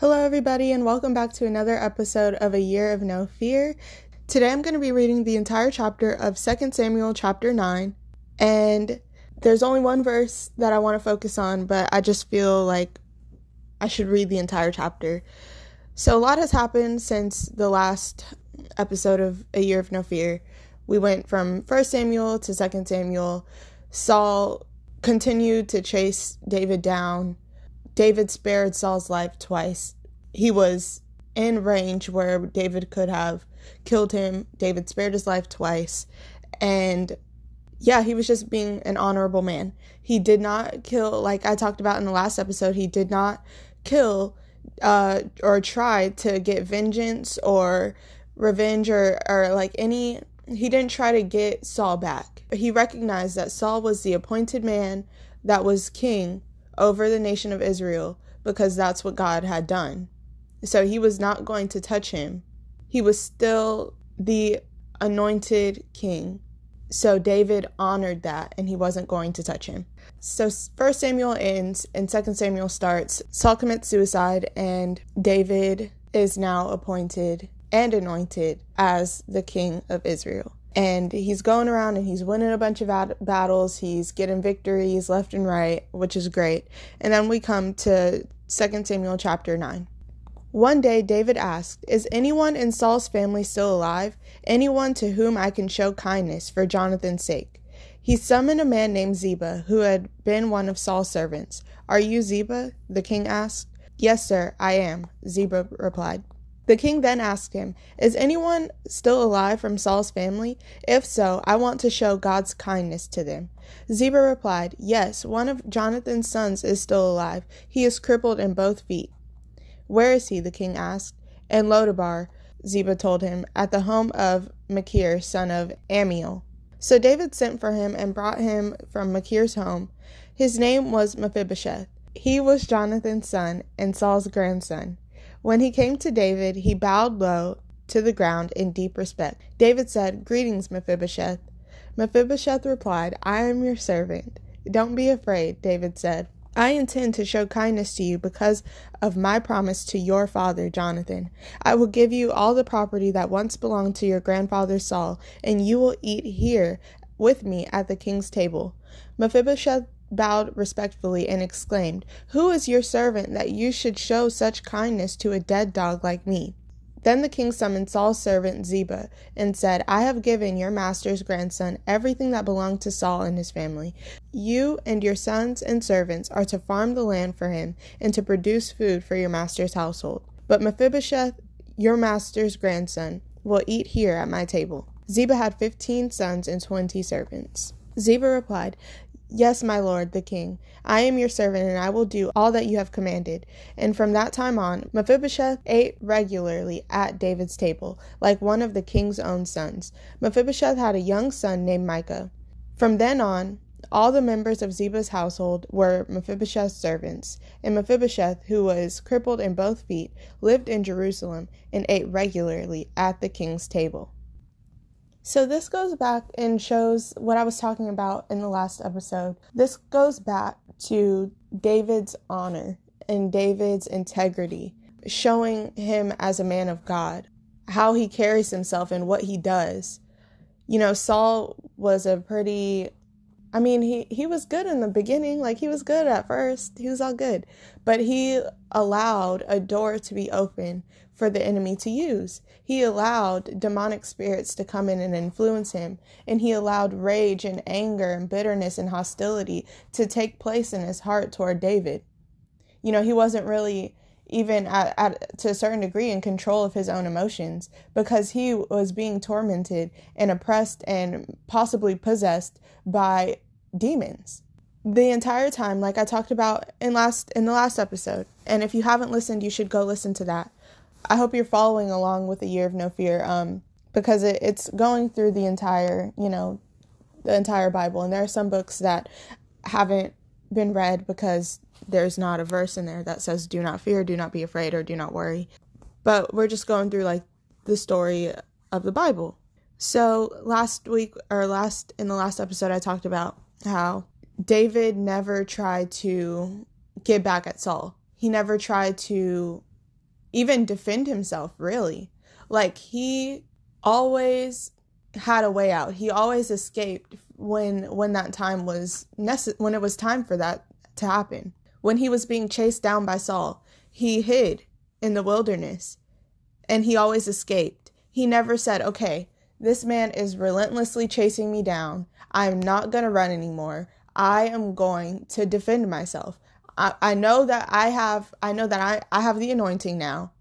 Hello, everybody, and welcome back to another episode of A Year of No Fear. Today I'm going to be reading the entire chapter of 2 Samuel, chapter 9, and there's only one verse that I want to focus on, but I just feel like I should read the entire chapter. So, a lot has happened since the last episode of A Year of No Fear. We went from 1 Samuel to 2 Samuel. Saul continued to chase David down David spared Saul's life twice. He was in range where David could have killed him. David spared his life twice. And yeah, he was just being an honorable man. He did not kill, like I talked about in the last episode, he did not kill uh, or try to get vengeance or revenge or, or like any, he didn't try to get Saul back. He recognized that Saul was the appointed man that was king over the nation of Israel because that's what God had done. So he was not going to touch him. He was still the anointed king. So David honored that and he wasn't going to touch him. So first Samuel ends and second Samuel starts. Saul commits suicide and David is now appointed and anointed as the king of Israel and he's going around and he's winning a bunch of ad- battles. He's getting victories left and right which is great. And then we come to 2 samuel chapter 9 one day david asked is anyone in saul's family still alive? Anyone to whom i can show kindness for jonathan's sake? He summoned a man named ziba who had been one of saul's servants. Are you ziba? the king asked. Yes sir i am ziba replied the king then asked him, Is anyone still alive from Saul's family? If so, I want to show God's kindness to them. Ziba replied, Yes, one of Jonathan's sons is still alive. He is crippled in both feet. Where is he? the king asked. In Lodabar, Ziba told him, at the home of Machir, son of Amiel. So David sent for him and brought him from Machir's home. His name was Mephibosheth. He was Jonathan's son and Saul's grandson. When he came to David, he bowed low to the ground in deep respect. David said, Greetings, Mephibosheth. Mephibosheth replied, I am your servant. Don't be afraid, David said. I intend to show kindness to you because of my promise to your father, Jonathan. I will give you all the property that once belonged to your grandfather Saul, and you will eat here with me at the king's table. Mephibosheth bowed respectfully and exclaimed, Who is your servant that you should show such kindness to a dead dog like me? Then the king summoned Saul's servant Ziba and said, I have given your master's grandson everything that belonged to Saul and his family. You and your sons and servants are to farm the land for him and to produce food for your master's household. But Mephibosheth, your master's grandson, will eat here at my table. Ziba had fifteen sons and twenty servants. Ziba replied, Yes, my lord, the king. I am your servant, and I will do all that you have commanded. And from that time on, Mephibosheth ate regularly at David's table, like one of the king's own sons. Mephibosheth had a young son named Micah. From then on, all the members of Ziba's household were Mephibosheth's servants, and Mephibosheth, who was crippled in both feet, lived in Jerusalem and ate regularly at the king's table. So, this goes back and shows what I was talking about in the last episode. This goes back to David's honor and David's integrity, showing him as a man of God, how he carries himself and what he does. You know, Saul was a pretty I mean, he he was good in the beginning, like he was good at first. He was all good. But he allowed a door to be open for the enemy to use. He allowed demonic spirits to come in and influence him, and he allowed rage and anger and bitterness and hostility to take place in his heart toward David. You know, he wasn't really even at, at, to a certain degree in control of his own emotions because he was being tormented and oppressed and possibly possessed by demons the entire time like i talked about in last in the last episode and if you haven't listened you should go listen to that i hope you're following along with the year of no fear um because it, it's going through the entire you know the entire bible and there are some books that haven't been read because there's not a verse in there that says do not fear, do not be afraid, or do not worry. But we're just going through like the story of the Bible. So last week or last in the last episode I talked about how David never tried to get back at Saul. He never tried to even defend himself, really. Like he always had a way out. He always escaped when when that time was necess- when it was time for that to happen. When he was being chased down by Saul, he hid in the wilderness and he always escaped. He never said, "Okay, this man is relentlessly chasing me down. I'm not going to run anymore. I am going to defend myself. I, I know that I have I know that I, I have the anointing now.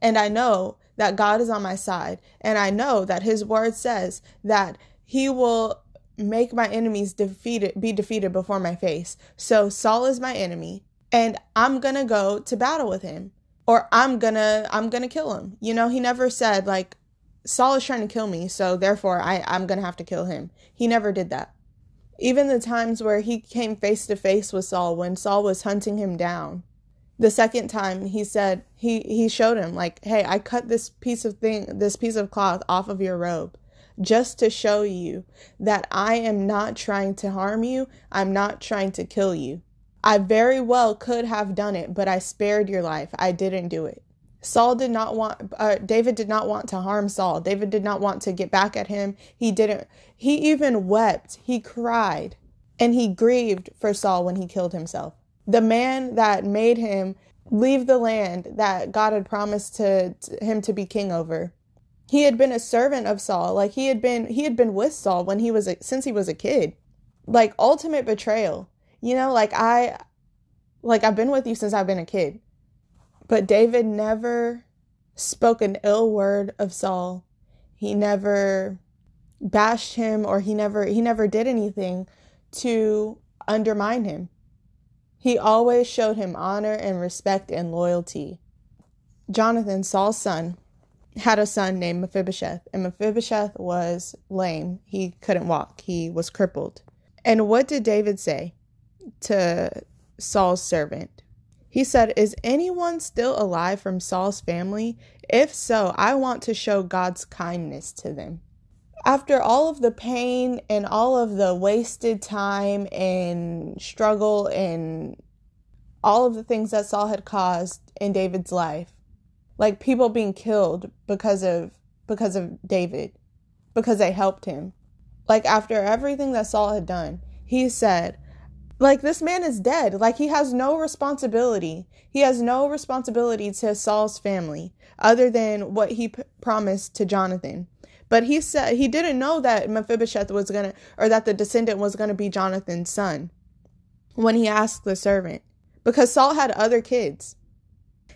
And I know that God is on my side. And I know that his word says that he will make my enemies defeated be defeated before my face. So Saul is my enemy and I'm going to go to battle with him or I'm going to I'm going to kill him. You know, he never said like Saul is trying to kill me, so therefore I I'm going to have to kill him. He never did that. Even the times where he came face to face with Saul when Saul was hunting him down. The second time he said he he showed him like, "Hey, I cut this piece of thing this piece of cloth off of your robe just to show you that I am not trying to harm you. I'm not trying to kill you. I very well could have done it, but I spared your life. I didn't do it." Saul did not want, uh, David did not want to harm Saul. David did not want to get back at him. He didn't, he even wept, he cried, and he grieved for Saul when he killed himself. The man that made him leave the land that God had promised to, to him to be king over. He had been a servant of Saul. Like he had been, he had been with Saul when he was, a, since he was a kid. Like ultimate betrayal. You know, like I, like I've been with you since I've been a kid but David never spoke an ill word of Saul. He never bashed him or he never he never did anything to undermine him. He always showed him honor and respect and loyalty. Jonathan, Saul's son, had a son named Mephibosheth, and Mephibosheth was lame. He couldn't walk, he was crippled. And what did David say to Saul's servant? He said, Is anyone still alive from Saul's family? If so, I want to show God's kindness to them. After all of the pain and all of the wasted time and struggle and all of the things that Saul had caused in David's life, like people being killed because of because of David, because they helped him. Like after everything that Saul had done, he said, like this man is dead. Like he has no responsibility. He has no responsibility to Saul's family other than what he p- promised to Jonathan. But he said he didn't know that Mephibosheth was going to or that the descendant was going to be Jonathan's son when he asked the servant because Saul had other kids.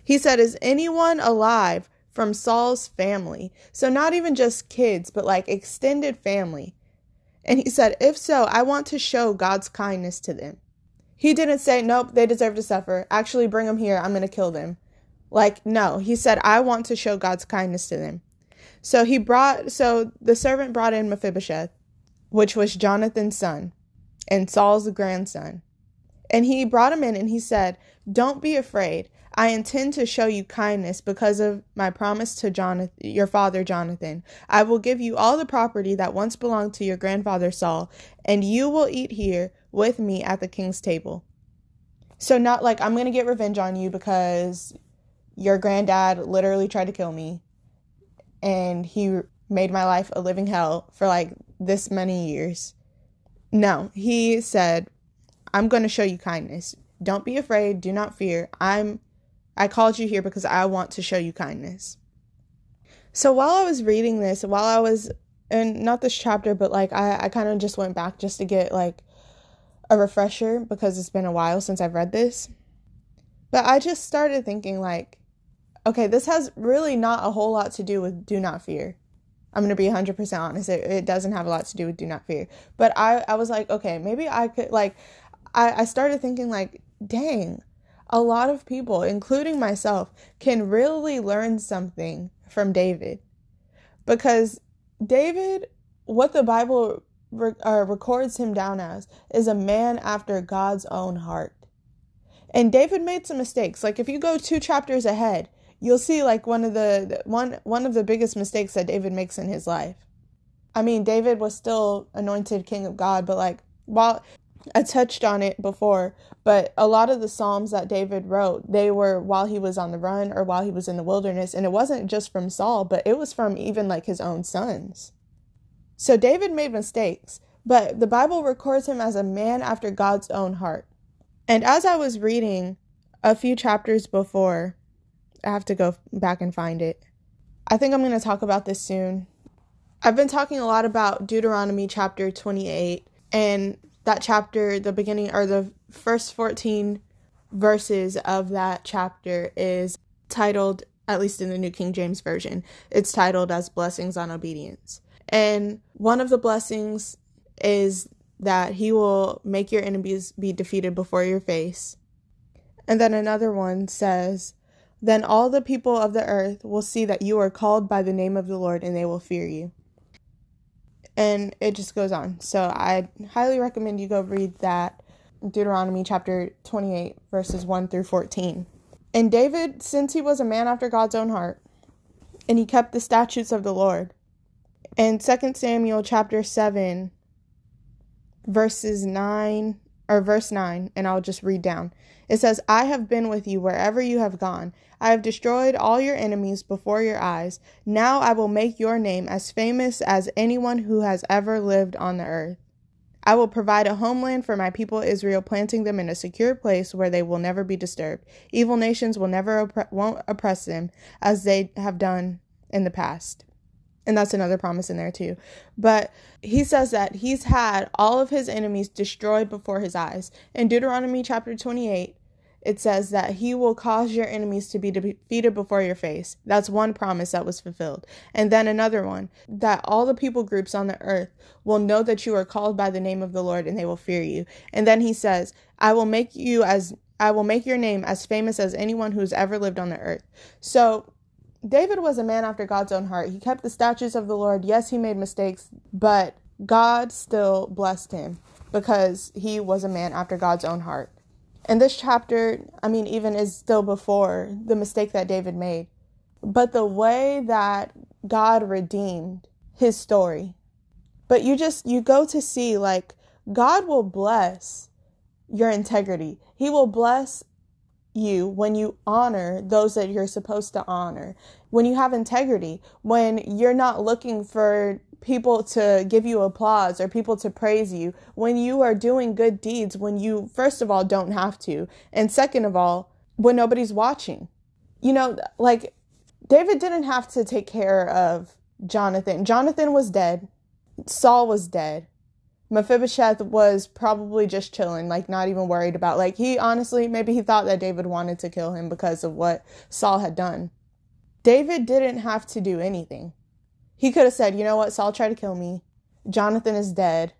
He said, "Is anyone alive from Saul's family?" So not even just kids, but like extended family. And he said, If so, I want to show God's kindness to them. He didn't say, Nope, they deserve to suffer. Actually, bring them here. I'm going to kill them. Like, no. He said, I want to show God's kindness to them. So he brought, so the servant brought in Mephibosheth, which was Jonathan's son and Saul's grandson. And he brought him in and he said, Don't be afraid. I intend to show you kindness because of my promise to Jonathan, your father Jonathan. I will give you all the property that once belonged to your grandfather Saul, and you will eat here with me at the king's table. So, not like I'm going to get revenge on you because your granddad literally tried to kill me and he made my life a living hell for like this many years. No, he said, I'm going to show you kindness. Don't be afraid. Do not fear. I'm I called you here because I want to show you kindness. So while I was reading this, while I was and not this chapter, but like I, I kind of just went back just to get like a refresher because it's been a while since I've read this. But I just started thinking like, okay, this has really not a whole lot to do with do not fear. I'm going to be 100% honest. It, it doesn't have a lot to do with do not fear. But I, I was like, okay, maybe I could like, I, I started thinking like, dang, a lot of people, including myself, can really learn something from David. Because David, what the Bible re- uh, records him down as, is a man after God's own heart. And David made some mistakes. Like if you go two chapters ahead, you'll see like one of the one one of the biggest mistakes that David makes in his life. I mean, David was still anointed king of God, but like while I touched on it before, but a lot of the Psalms that David wrote, they were while he was on the run or while he was in the wilderness. And it wasn't just from Saul, but it was from even like his own sons. So David made mistakes, but the Bible records him as a man after God's own heart. And as I was reading a few chapters before, I have to go back and find it. I think I'm going to talk about this soon. I've been talking a lot about Deuteronomy chapter 28 and that chapter, the beginning or the first 14 verses of that chapter is titled, at least in the New King James Version, it's titled as Blessings on Obedience. And one of the blessings is that he will make your enemies be defeated before your face. And then another one says, Then all the people of the earth will see that you are called by the name of the Lord and they will fear you and it just goes on. So I highly recommend you go read that Deuteronomy chapter 28, verses 1 through 14. And David, since he was a man after God's own heart, and he kept the statutes of the Lord. And 2 Samuel chapter 7, verses 9 or verse 9, and I'll just read down. It says, I have been with you wherever you have gone. I have destroyed all your enemies before your eyes. Now I will make your name as famous as anyone who has ever lived on the earth. I will provide a homeland for my people Israel, planting them in a secure place where they will never be disturbed. Evil nations will never opp- won't oppress them as they have done in the past. And that's another promise in there too. But he says that he's had all of his enemies destroyed before his eyes. In Deuteronomy chapter 28, it says that he will cause your enemies to be defeated before your face. That's one promise that was fulfilled. And then another one that all the people groups on the earth will know that you are called by the name of the Lord and they will fear you. And then he says, I will make you as I will make your name as famous as anyone who's ever lived on the earth. So David was a man after God's own heart. He kept the statutes of the Lord. Yes, he made mistakes, but God still blessed him because he was a man after God's own heart. And this chapter, I mean, even is still before the mistake that David made. But the way that God redeemed his story. But you just, you go to see like God will bless your integrity. He will bless you when you honor those that you're supposed to honor, when you have integrity, when you're not looking for people to give you applause or people to praise you, when you are doing good deeds, when you, first of all, don't have to, and second of all, when nobody's watching. You know, like David didn't have to take care of Jonathan. Jonathan was dead, Saul was dead. Mephibosheth was probably just chilling, like not even worried about. Like he honestly, maybe he thought that David wanted to kill him because of what Saul had done. David didn't have to do anything. He could have said, "You know what? Saul tried to kill me. Jonathan is dead.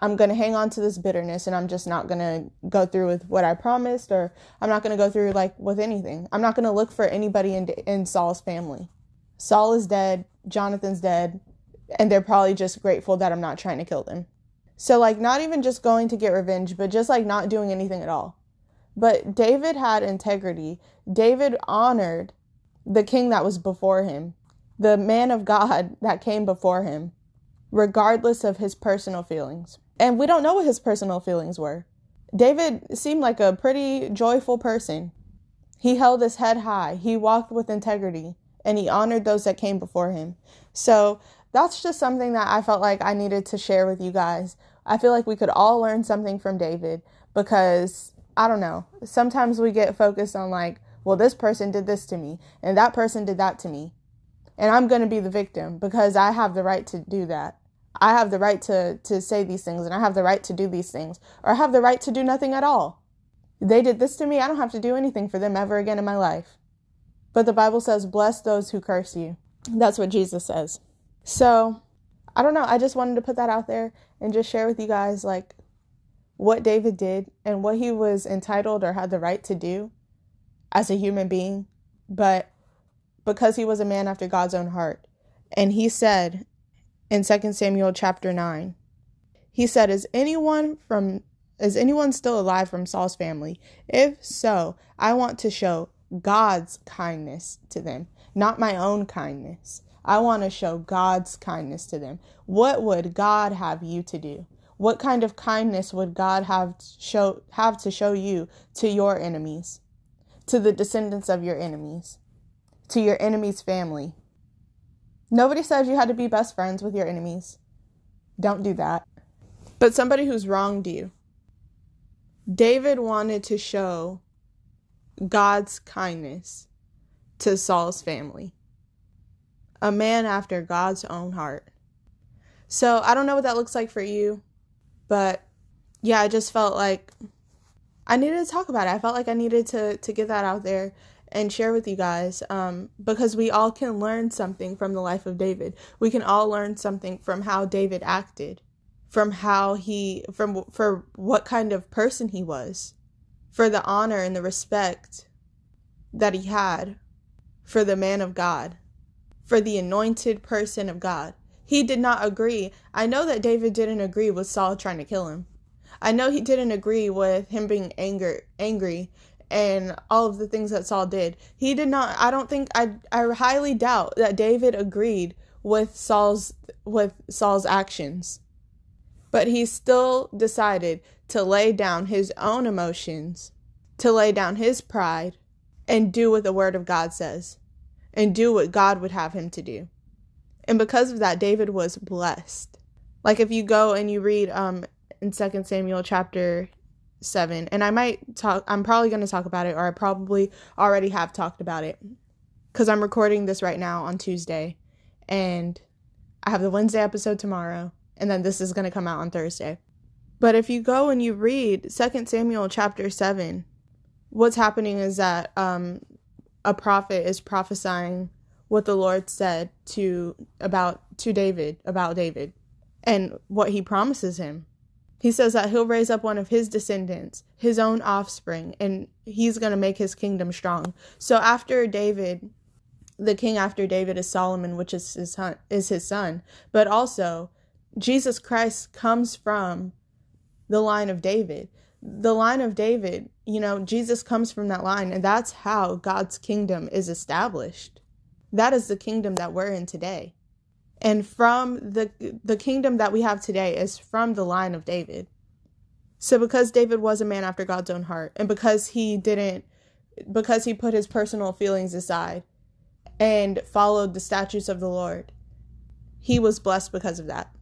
I'm going to hang on to this bitterness and I'm just not going to go through with what I promised or I'm not going to go through like with anything. I'm not going to look for anybody in in Saul's family. Saul is dead, Jonathan's dead, and they're probably just grateful that I'm not trying to kill them." So, like, not even just going to get revenge, but just like not doing anything at all. But David had integrity. David honored the king that was before him, the man of God that came before him, regardless of his personal feelings. And we don't know what his personal feelings were. David seemed like a pretty joyful person. He held his head high, he walked with integrity, and he honored those that came before him. So, that's just something that I felt like I needed to share with you guys. I feel like we could all learn something from David because I don't know. Sometimes we get focused on like, well, this person did this to me and that person did that to me. And I'm going to be the victim because I have the right to do that. I have the right to to say these things and I have the right to do these things or I have the right to do nothing at all. They did this to me, I don't have to do anything for them ever again in my life. But the Bible says, "Bless those who curse you." That's what Jesus says. So, I don't know. I just wanted to put that out there and just share with you guys like what David did and what he was entitled or had the right to do as a human being, but because he was a man after God's own heart. And he said in 2 Samuel chapter 9, he said, Is anyone from is anyone still alive from Saul's family? If so, I want to show God's kindness to them, not my own kindness. I want to show God's kindness to them. What would God have you to do? What kind of kindness would God have show have to show you to your enemies, to the descendants of your enemies, to your enemy's family? Nobody says you had to be best friends with your enemies. Don't do that. But somebody who's wronged you. David wanted to show God's kindness to Saul's family. A man after God's own heart. So I don't know what that looks like for you, but yeah, I just felt like I needed to talk about it. I felt like I needed to to get that out there and share with you guys um, because we all can learn something from the life of David. We can all learn something from how David acted, from how he from for what kind of person he was, for the honor and the respect that he had for the man of God, for the anointed person of God. He did not agree. I know that David didn't agree with Saul trying to kill him. I know he didn't agree with him being anger, angry and all of the things that Saul did. He did not I don't think I I highly doubt that David agreed with Saul's with Saul's actions. But he still decided to lay down his own emotions, to lay down his pride and do what the word of God says and do what God would have him to do. And because of that, David was blessed. Like if you go and you read um in Second Samuel chapter 7, and I might talk I'm probably going to talk about it or I probably already have talked about it cuz I'm recording this right now on Tuesday and I have the Wednesday episode tomorrow and then this is going to come out on Thursday. But if you go and you read Second Samuel chapter 7, what's happening is that um, a prophet is prophesying what the Lord said to about to David about David and what he promises him. He says that he'll raise up one of his descendants, his own offspring, and he's going to make his kingdom strong. So after David, the king after David is Solomon, which is his son, is his son, but also Jesus Christ comes from the line of David the line of David, you know, Jesus comes from that line, and that's how God's kingdom is established. That is the kingdom that we're in today. And from the the kingdom that we have today is from the line of David. So because David was a man after God's own heart, and because he didn't because he put his personal feelings aside and followed the statutes of the Lord, he was blessed because of that.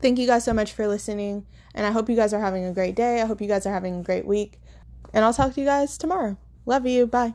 Thank you guys so much for listening. And I hope you guys are having a great day. I hope you guys are having a great week. And I'll talk to you guys tomorrow. Love you. Bye.